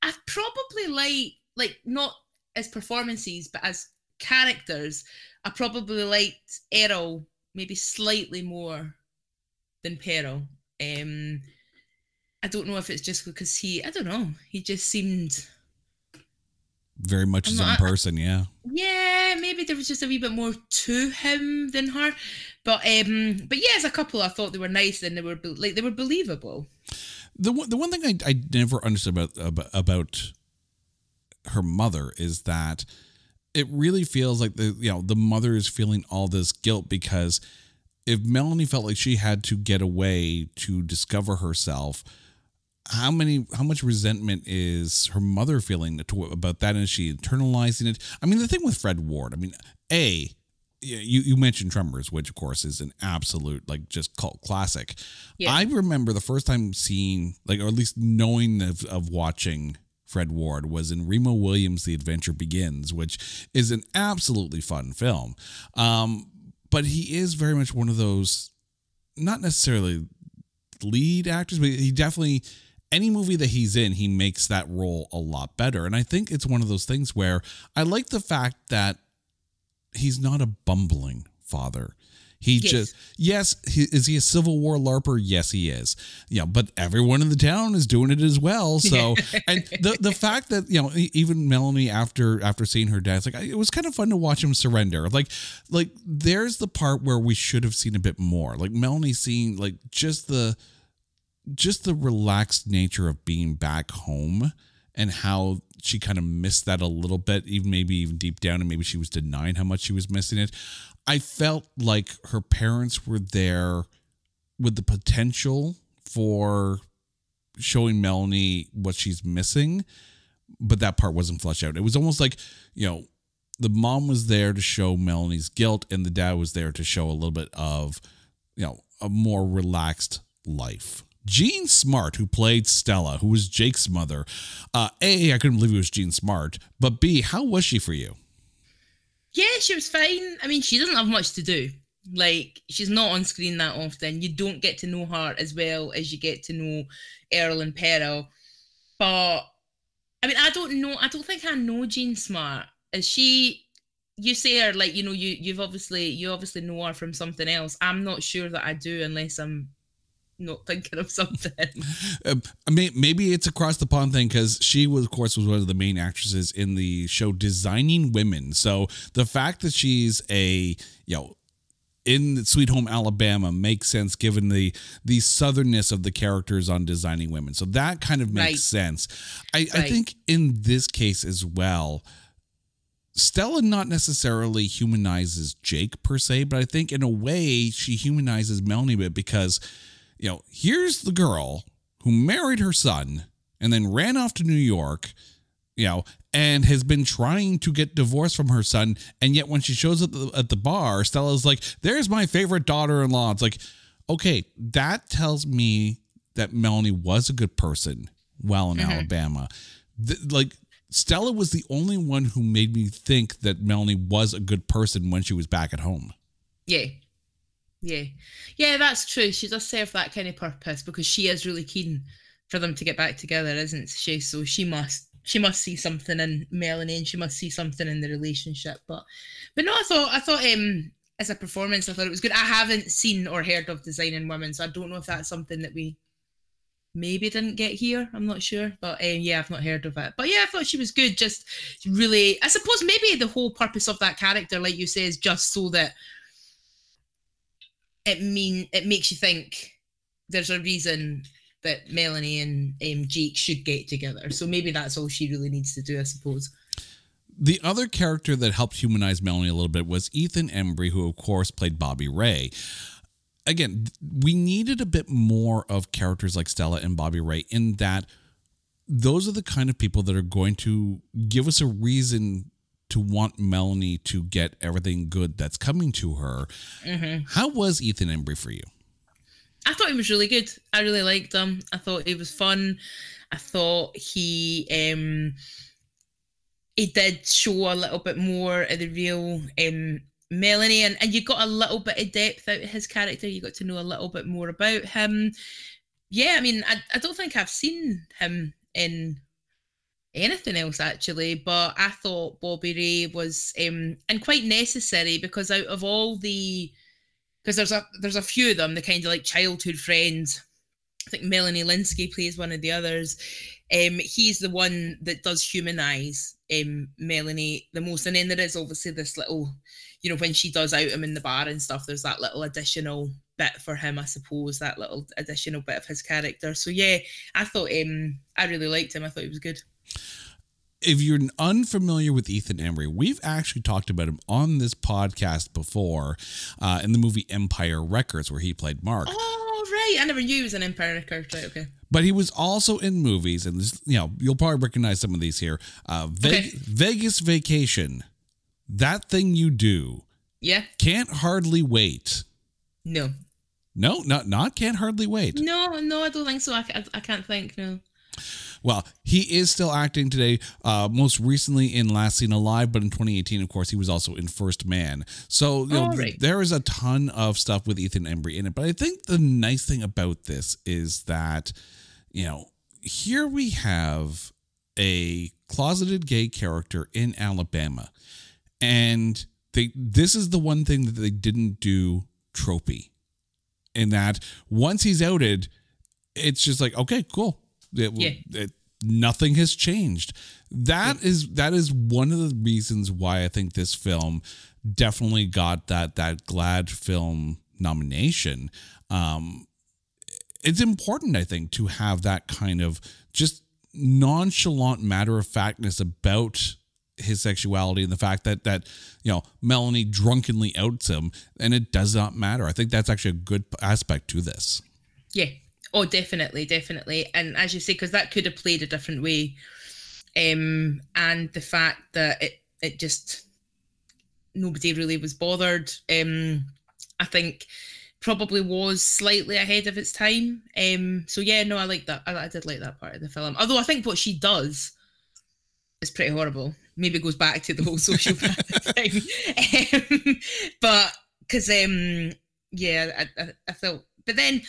I probably like like not as performances, but as characters, I probably liked Errol maybe slightly more than Pearl. Um, I don't know if it's just because he, I don't know, he just seemed very much his own person, yeah. Yeah, maybe there was just a wee bit more to him than her, but um, but yeah, as a couple, I thought they were nice and they were like they were believable. The one, the one thing I, I never understood about, about about her mother is that it really feels like the you know the mother is feeling all this guilt because if Melanie felt like she had to get away to discover herself how many how much resentment is her mother feeling about that and is she internalizing it i mean the thing with fred ward i mean a you, you mentioned tremors which of course is an absolute like just cult classic yeah. i remember the first time seeing like or at least knowing of, of watching fred ward was in remo williams the adventure begins which is an absolutely fun film um, but he is very much one of those not necessarily lead actors but he definitely any movie that he's in, he makes that role a lot better. And I think it's one of those things where I like the fact that he's not a bumbling father. He yes. just yes, he, is he a Civil War larper? Yes, he is. Yeah, but everyone in the town is doing it as well. (laughs) So, and the the fact that you know even Melanie after after seeing her dad, it's like it was kind of fun to watch him surrender. Like like there's the part where we should have seen a bit more. Like Melanie seeing like just the just the relaxed nature of being back home and how she kind of missed that a little bit, even maybe even deep down, and maybe she was denying how much she was missing it. I felt like her parents were there with the potential for showing Melanie what she's missing, but that part wasn't fleshed out. It was almost like, you know, the mom was there to show Melanie's guilt, and the dad was there to show a little bit of, you know, a more relaxed life. Jean Smart, who played Stella, who was Jake's mother. Uh, a, I couldn't believe it was Jean Smart, but B, how was she for you? Yeah, she was fine. I mean, she doesn't have much to do. Like, she's not on screen that often. You don't get to know her as well as you get to know Errol and Pearl. But I mean, I don't know. I don't think I know Jean Smart. Is she? You say her like you know you you've obviously you obviously know her from something else. I'm not sure that I do unless I'm not thinking of something. (laughs) Uh, I mean, maybe it's across the pond thing because she was, of course, was one of the main actresses in the show Designing Women. So the fact that she's a you know in Sweet Home Alabama makes sense given the the southernness of the characters on Designing Women. So that kind of makes right. sense. I, right. I think in this case as well. Stella not necessarily humanizes Jake per se, but I think in a way she humanizes Melanie a bit because you know, here's the girl who married her son and then ran off to New York, you know, and has been trying to get divorced from her son. And yet, when she shows up at the, at the bar, Stella's like, There's my favorite daughter in law. It's like, okay, that tells me that Melanie was a good person while in mm-hmm. Alabama. Like, Stella was the only one who made me think that Melanie was a good person when she was back at home. Yeah. Yeah. Yeah, that's true. She does serve that kind of purpose because she is really keen for them to get back together, isn't she? So she must she must see something in Melanie and she must see something in the relationship. But but no, I thought I thought um as a performance, I thought it was good. I haven't seen or heard of Designing Women, so I don't know if that's something that we maybe didn't get here. I'm not sure, but um, yeah, I've not heard of it. But yeah, I thought she was good. Just really, I suppose maybe the whole purpose of that character, like you say, is just so that it mean it makes you think there's a reason that Melanie and um, Jake should get together. So maybe that's all she really needs to do, I suppose. The other character that helped humanize Melanie a little bit was Ethan Embry, who of course played Bobby Ray. Again, we needed a bit more of characters like Stella and Bobby Ray in that those are the kind of people that are going to give us a reason to want Melanie to get everything good that's coming to her. Mm-hmm. How was Ethan Embry for you? I thought he was really good. I really liked him. I thought he was fun. I thought he um he did show a little bit more of the real um Melanie and, and you got a little bit of depth out of his character. You got to know a little bit more about him. Yeah, I mean, I, I don't think I've seen him in anything else actually, but I thought Bobby Ray was um and quite necessary because out of all the because there's a there's a few of them, the kind of like childhood friends. I think Melanie Lynskey plays one of the others. Um, he's the one that does humanize um Melanie the most, and then there is obviously this little, you know, when she does out him in the bar and stuff. There's that little additional bit for him, I suppose, that little additional bit of his character. So yeah, I thought um I really liked him. I thought he was good if you're unfamiliar with Ethan Embry, we've actually talked about him on this podcast before uh, in the movie Empire Records, where he played Mark. Oh, right. I never knew he was an Empire Records. Right, okay. But he was also in movies, and this, you know, you'll probably recognize some of these here. Uh, Ve- okay. Vegas Vacation, That Thing You Do. Yeah. Can't Hardly Wait. No. No, not not Can't Hardly Wait. No, no, I don't think so. I, I, I can't think, no. Well, he is still acting today, uh, most recently in Last Seen Alive, but in 2018, of course, he was also in First Man. So you know, right. there is a ton of stuff with Ethan Embry in it. But I think the nice thing about this is that, you know, here we have a closeted gay character in Alabama. And they this is the one thing that they didn't do tropey. In that once he's outed, it's just like, okay, cool it, yeah. It, nothing has changed. That yeah. is that is one of the reasons why I think this film definitely got that that GLAAD film nomination. Um, it's important, I think, to have that kind of just nonchalant matter of factness about his sexuality and the fact that that you know Melanie drunkenly outs him and it does not matter. I think that's actually a good aspect to this. Yeah, Oh, definitely, definitely. And as you say, because that could have played a different way. Um, and the fact that it it just nobody really was bothered. Um, I think probably was slightly ahead of its time. Um, so yeah, no, I like that. I, I did like that part of the film. Although I think what she does is pretty horrible. Maybe goes back to the whole social (laughs) thing. Um, but because um, yeah, I, I, I felt. But then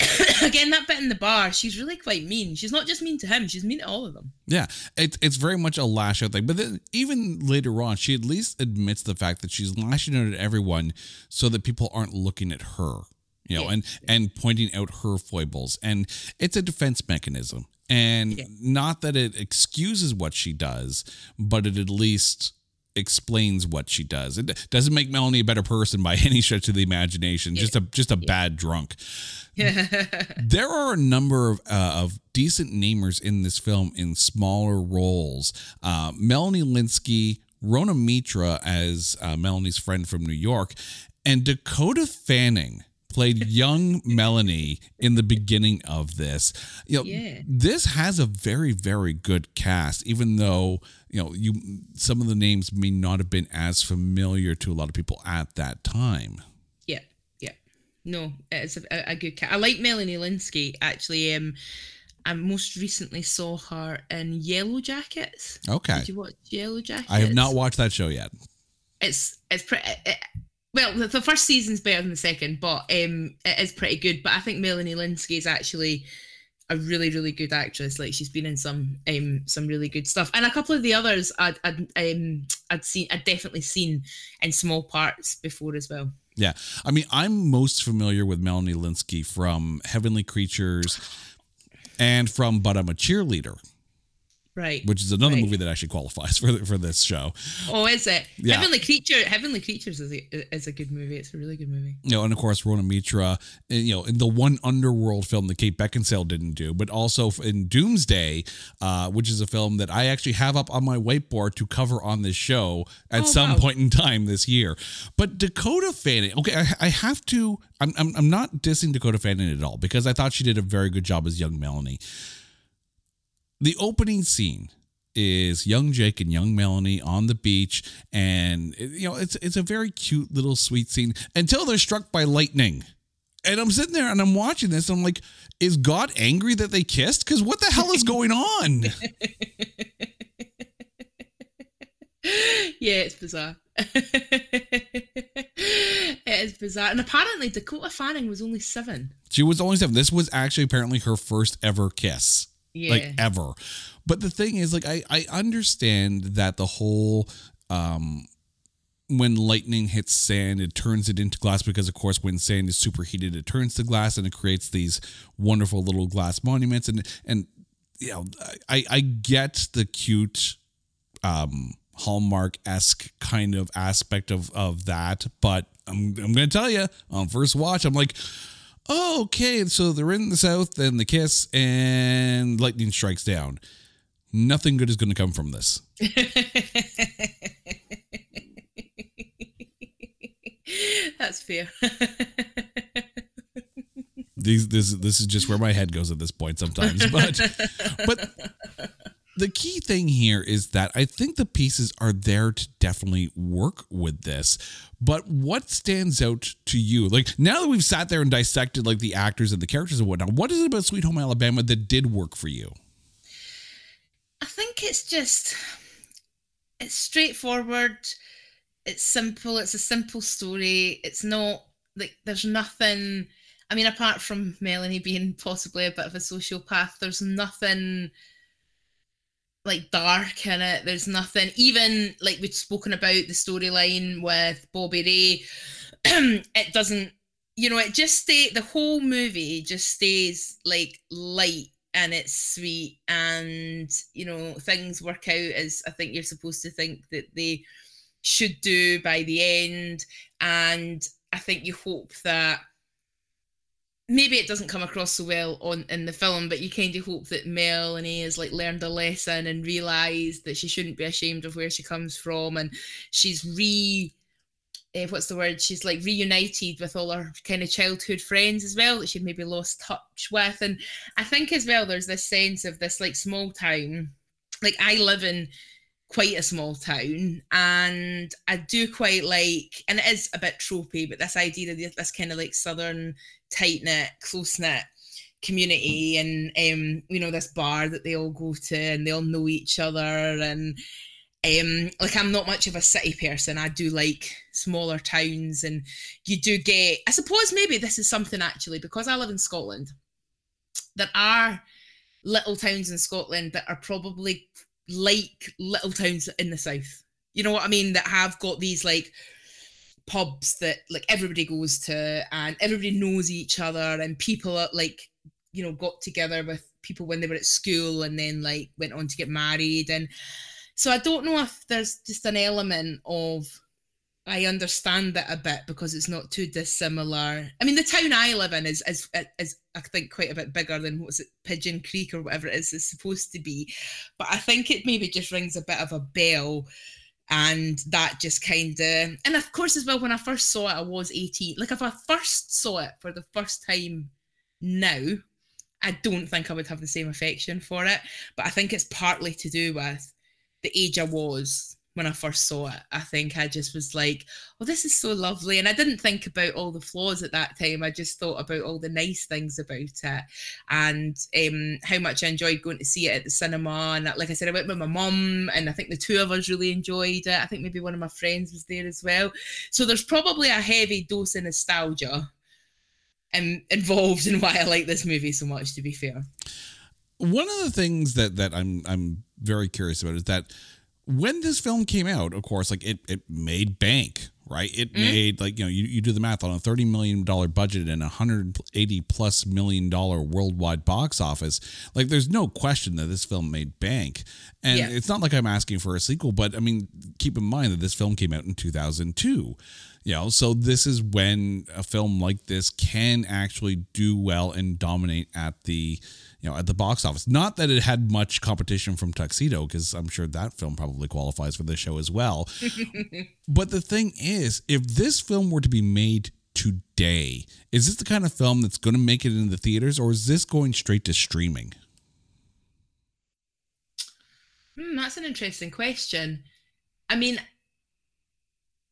(coughs) again, that bit in the bar, she's really quite mean. She's not just mean to him; she's mean to all of them. Yeah, it's it's very much a lash out thing. But then even later on, she at least admits the fact that she's lashing out at everyone so that people aren't looking at her, you know, yeah. and and pointing out her foibles. And it's a defense mechanism, and yeah. not that it excuses what she does, but it at least explains what she does. It doesn't make Melanie a better person by (laughs) any stretch of the imagination. Yeah. Just a just a yeah. bad drunk. (laughs) there are a number of uh, of decent namers in this film in smaller roles. Uh, Melanie Lynskey, Rhona Mitra as uh, Melanie's friend from New York, and Dakota Fanning played (laughs) young Melanie in the beginning of this. You know, yeah. this has a very very good cast, even though you know you some of the names may not have been as familiar to a lot of people at that time. Yeah, yeah, no, it's a, a good cast. I like Melanie Lynskey actually. Um, I most recently saw her in Yellow Jackets. Okay, did you watch Yellow Jackets? I have not watched that show yet. It's it's pretty. It, well, the, the, first season's better than the second, but um, it is pretty good. But I think Melanie Lynskey is actually a really, really good actress. Like she's been in some um some really good stuff, and a couple of the others I'd I'd, um, I'd seen I'd definitely seen in small parts before as well. Yeah, I mean, I'm most familiar with Melanie Lynskey from Heavenly Creatures and from But I'm a Cheerleader. Right. Which is another right. movie that actually qualifies (laughs) for for this show. Oh, is it? Yeah. Heavenly Creature. Heavenly Creatures is a, is a good movie. It's a really good movie. You know, and of course, Rhona Mitra. You know, in the one underworld film that Kate Beckinsale didn't do, but also in Doomsday, uh, which is a film that I actually have up on my whiteboard to cover on this show at oh, some wow. point in time this year. But Dakota Fanning. Okay, I, I have to. I'm, I'm I'm not dissing Dakota Fanning at all because I thought she did a very good job as young Melanie the opening scene is young Jake and young Melanie on the beach, and you know it's it's a very cute little sweet scene until they're struck by lightning. And I'm sitting there and I'm watching this. And I'm like, is God angry that they kissed? Because what the hell is going on? (laughs) yeah, it's bizarre. (laughs) it is bizarre. And apparently Dakota Fanning was only seven. She was only seven. This was actually apparently her first ever kiss. Yeah. Like ever. But the thing is, like, I, I understand that the whole um when lightning hits sand, it turns it into glass because, of course, when sand is superheated, it turns to glass and it creates these wonderful little glass monuments. And and you know, I I get the cute, um, Hallmark esque kind of aspect of of that, but I'm I'm gonna tell you on first watch, I'm like. Oh, okay. So they're in the south, and the kiss, and lightning strikes down. Nothing good is going to come from this. (laughs) That's fair. These this this is just where my head goes at this point sometimes. But but the key thing here is that I think the pieces are there to definitely work with this. But what stands out to you? Like now that we've sat there and dissected like the actors and the characters and whatnot, what is it about Sweet Home Alabama that did work for you? I think it's just it's straightforward it's simple. It's a simple story. It's not like there's nothing. I mean, apart from Melanie being (laughs) possibly a bit of a sociopath, there's nothing like dark in it. There's nothing, even like we've spoken about the storyline with Bobby Ray. (clears throat) it doesn't, you know, it just stay. The whole movie just stays like light and it's sweet, and you know things work out as I think you're supposed to think that they should do by the end. And I think you hope that maybe it doesn't come across so well on in the film, but you kind of hope that Melanie has like learned a lesson and realised that she shouldn't be ashamed of where she comes from, and she's re. Uh, what's the word? She's like reunited with all her kind of childhood friends as well that she'd maybe lost touch with, and I think as well there's this sense of this like small town. Like I live in quite a small town and i do quite like and it is a bit tropey but this idea of this kind of like southern tight knit close knit community and um you know this bar that they all go to and they all know each other and um like i'm not much of a city person. I do like smaller towns and you do get i suppose maybe this is something actually because i live in scotland there are little towns in scotland that are probably like little towns in the south. You know what I mean? That have got these like pubs that like everybody goes to and everybody knows each other and people are like you know got together with people when they were at school and then like went on to get married and so I don't know if there's just an element of I understand that a bit because it's not too dissimilar. I mean, the town I live in is is is I think quite a bit bigger than what's it Pigeon Creek or whatever it is is supposed to be, but I think it maybe just rings a bit of a bell, and that just kind of and of course as well when I first saw it I was eighteen. Like if I first saw it for the first time now, I don't think I would have the same affection for it, but I think it's partly to do with the age I was when I first saw it. I think I just was like, oh, this is so lovely. And I didn't think about all the flaws at that time. I just thought about all the nice things about it and um, how much I enjoyed going to see it at the cinema. And like I said, I went with my mum, and I think the two of us really enjoyed it. I think maybe one of my friends was there as well. So there's probably a heavy dose of nostalgia involved in why I like this movie so much, to be fair. One of the things that that I'm I'm very curious about is that when this film came out, of course, like it it made bank, right? It mm-hmm. made like you know you, you do the math on a thirty million dollar budget and a hundred eighty plus million dollar worldwide box office. Like, there's no question that this film made bank, and yeah. it's not like I'm asking for a sequel, but I mean, keep in mind that this film came out in two thousand two. You know, so this is when a film like this can actually do well and dominate at the you know, at the box office. Not that it had much competition from Tuxedo, because I'm sure that film probably qualifies for the show as well. (laughs) but the thing is, if this film were to be made today, is this the kind of film that's going to make it into the theaters, or is this going straight to streaming? Hmm, that's an interesting question. I mean,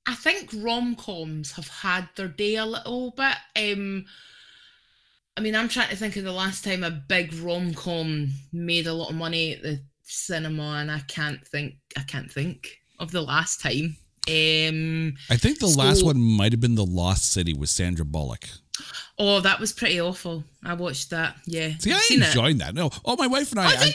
I think rom coms have had their day a little bit. Um, I mean, I'm trying to think of the last time a big rom com made a lot of money at the cinema, and I can't think. I can't think of the last time. Um, I think the so- last one might have been The Lost City with Sandra Bullock. oh, that was pretty awful. I watched that. Yeah, See, I've I seen it. enjoyed that. No, oh, my wife and I. Oh, I-?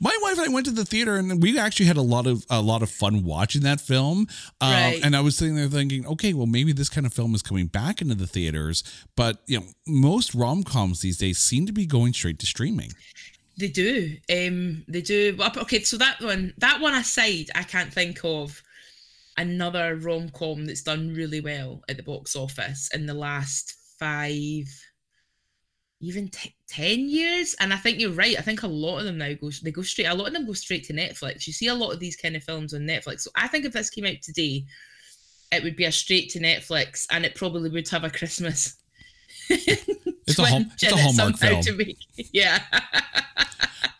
My wife and I went to the theater, and we actually had a lot of a lot of fun watching that film. Um, Right. And I was sitting there thinking, okay, well, maybe this kind of film is coming back into the theaters. But you know, most rom coms these days seem to be going straight to streaming. They do. Um, they do. Okay, so that one, that one aside, I can't think of another rom com that's done really well at the box office in the last five, even t- ten years. And I think you're right. I think a lot of them now go they go straight. A lot of them go straight to Netflix. You see a lot of these kind of films on Netflix. So I think if this came out today, it would be a straight to Netflix, and it probably would have a Christmas. (laughs) It's a (laughs) home- it's a Hallmark film. To me. (laughs) Yeah.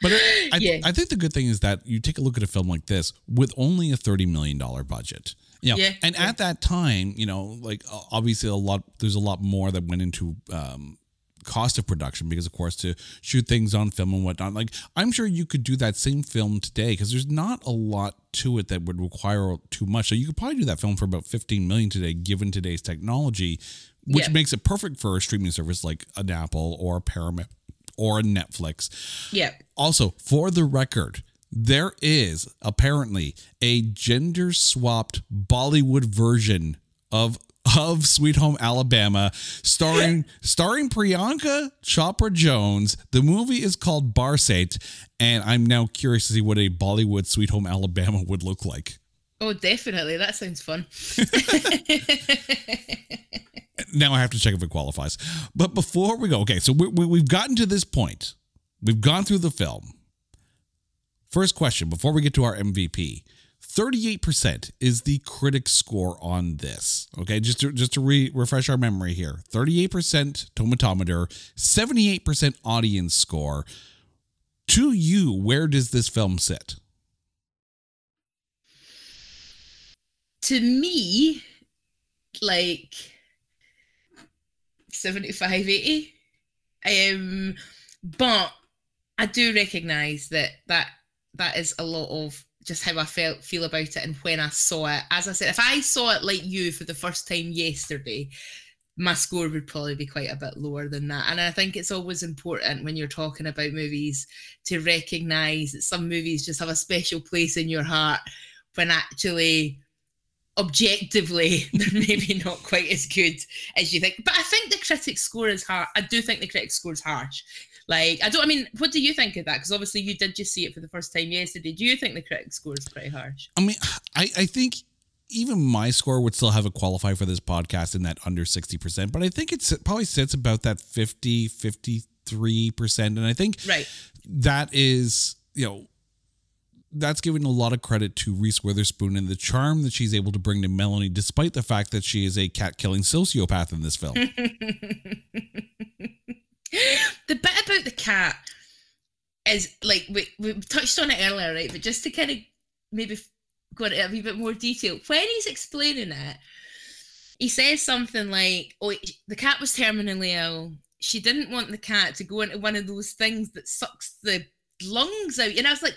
But it, I, Yeah. I think the good thing is that you take a look at a film like this with only a thirty million dollar budget. You know, Yeah, and yeah. at that time, you know, like obviously a lot, there's a lot more that went into um, cost of production because, of course, to shoot things on film and whatnot. Like I'm sure you could do that same film today because there's not a lot to it that would require too much. So you could probably do that film for about 15 million today, given today's technology, which Yeah. makes it perfect for a streaming service like an Apple or a Paramount or a Netflix. yeah. Also, for the record, there is apparently a gender swapped Bollywood version of of Sweet Home Alabama starring starring Priyanka Chopra Jonas. The movie is called Barsaat and I'm now curious to see what a Bollywood Sweet Home Alabama (laughs) would look like. Oh, definitely. That sounds fun. (laughs) Now I have to check if it qualifies. But before we go, okay, so we, we, we've gotten to this point. We've gone through the film. First question before we get to our MVP 38% is the critic score on this. Okay, just to, just to re- refresh our memory here 38% tomatometer, 78% audience score. To you, where does this film sit? to me, like 75, 80. Um, but I do recognise that that that is a lot of just how I felt feel about it and when I saw it. As I said, if I saw it like you for the first time yesterday, my score would probably be quite a bit lower than that. And I think it's always important when you're talking about movies to recognise that some movies just have a special place in your heart when actually objectively (laughs) they're maybe not quite as good as you think. But I think the critic score is hard. I do think the critic score is harsh. Like I don't. I mean, what do you think of that? Because obviously you did just see it for the first time yesterday. Do you think the critic score is pretty harsh? I mean, I, I think even my score would still have a qualify for this podcast in that under 60%, but I think it's, it probably sits about that 50, 53%. And I think Right. that is, you know, that's giving a lot of credit to Reese Witherspoon and the charm that she's able to bring to Melanie, despite the fact that she is a cat killing sociopath in this film. (laughs) (laughs) the bit about the cat is like we, we touched on it earlier, right? But just to kind of maybe go into a wee bit more detail, when he's explaining it, he says something like, "Oh, the cat was terminally ill. She didn't want the cat to go into one of those things that sucks the lungs out." And I was like,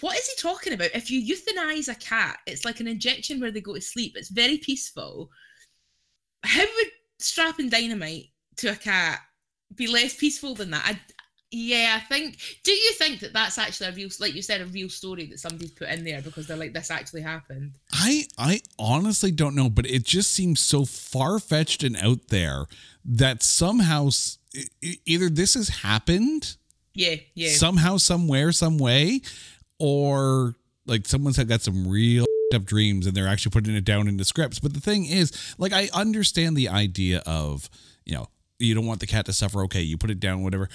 "What is he talking about? If you euthanize a cat, it's like an injection where they go to sleep. It's very peaceful. How would strapping dynamite to a cat be less peaceful than that. I, yeah, I think. Do you think that that's actually a real, like you said, a real story that somebody's put in there because they're like, this actually happened? I I honestly don't know, but it just seems so far fetched and out there that somehow either this has happened Yeah, yeah. somehow, somewhere, some way, or like someone's got some real up dreams and they're actually putting it down into scripts. But the thing is, like, I understand the idea of you know you don't want the cat to suffer. Okay, you put it down, whatever,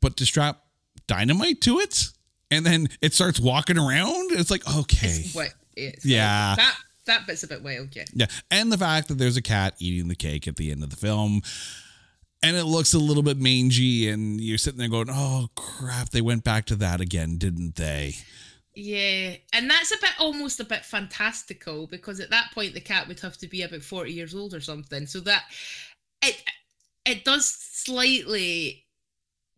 but to strap dynamite to it and then it starts walking around, it's like okay, It's what it's Yeah. That that bit's a bit wild, yeah. Yeah. And the fact that there's a cat eating the cake at the end of the film. And it looks a little bit mangy, and you're sitting there going, oh, crap, they went back to that again, didn't they? Yeah, and that's a bit almost a bit fantastical because at that point the cat would have to be about forty years old or something. So that it it does slightly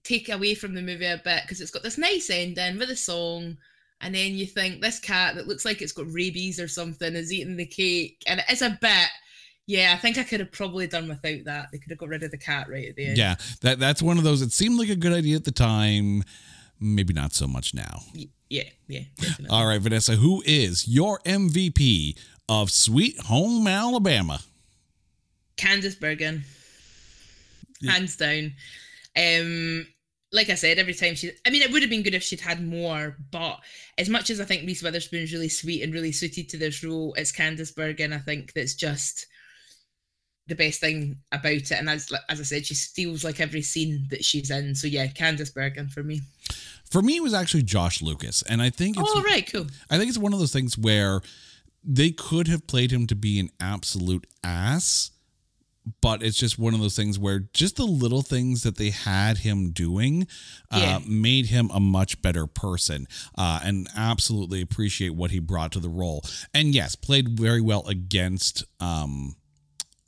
take away from the movie a bit because it's got this nice ending with a song, and then you think this cat that looks like it's got rabies or something is eating the cake, and it is a bit. Yeah, I think I could have probably done without that. They could have got rid of the cat right at the end. Yeah, that that's one of those. It seemed like a good idea at the time. Maybe not so much now. Yeah, yeah. Definitely. All right, Vanessa, who is your MVP of Sweet Home Alabama? Candice Bergen, hands down. Um, like I said, every time she, I mean, it would have been good if she'd had more, but as much as I think Reese Witherspoon's really sweet and really suited to this role, it's Candice Bergen. I think that's just the best thing about it. And as as I said, she steals like every scene that she's in. So yeah, Candice Bergen for me. For me, it was actually Josh Lucas, and I think it's oh right, cool. I think it's one of those things where they could have played him to be an absolute ass, but it's just one of those things where just the little things that they had him doing uh, Yeah. made him a much better person uh, and absolutely appreciate what he brought to the role. And yes, played very well against. Um,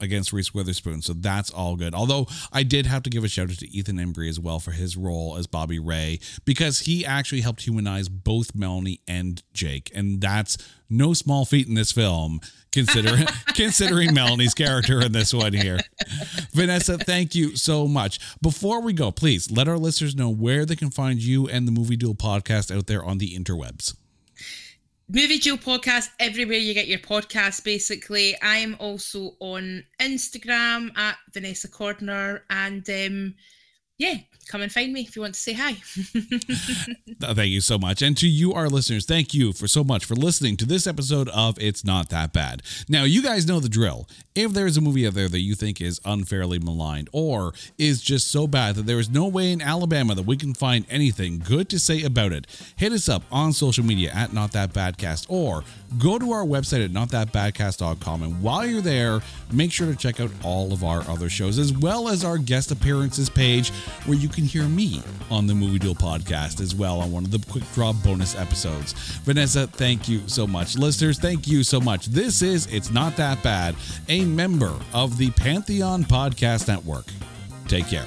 against Reese Witherspoon. So that's all good. Although I did have to give a shout out to Ethan Embry as well for his role as Bobby Ray because he actually helped humanize both Melanie and Jake. And that's no small feat in this film, considering (laughs) considering Melanie's character in this one here. Vanessa, thank you so much. Before we go, please let our listeners know where they can find you and the Movie Duel podcast out there on the interwebs. Movie Duel podcast everywhere you get your podcast. Basically, I am also on Instagram at Vanessa Cordner, and um, yeah, come and find me if you want to say hi. (laughs) Thank you so much. And to you, our listeners, thank you for so much for listening to this episode of It's Not That Bad. Now, you guys know the drill. If there's a movie out there that you think is unfairly maligned or is just so bad that there is no way in Alabama that we can find anything good to say about it, hit us up on social media at Not That Badcast or go to our website at notthatbadcast.com. And while you're there, make sure to check out all of our other shows as well as our guest appearances page where you can hear me on the Movie Duel podcast as well on one of the quick draw bonus episodes. Vanessa, thank you so much. Listeners, thank you so much. This is It's Not That Bad, a member of the Pantheon Podcast Network. Take care.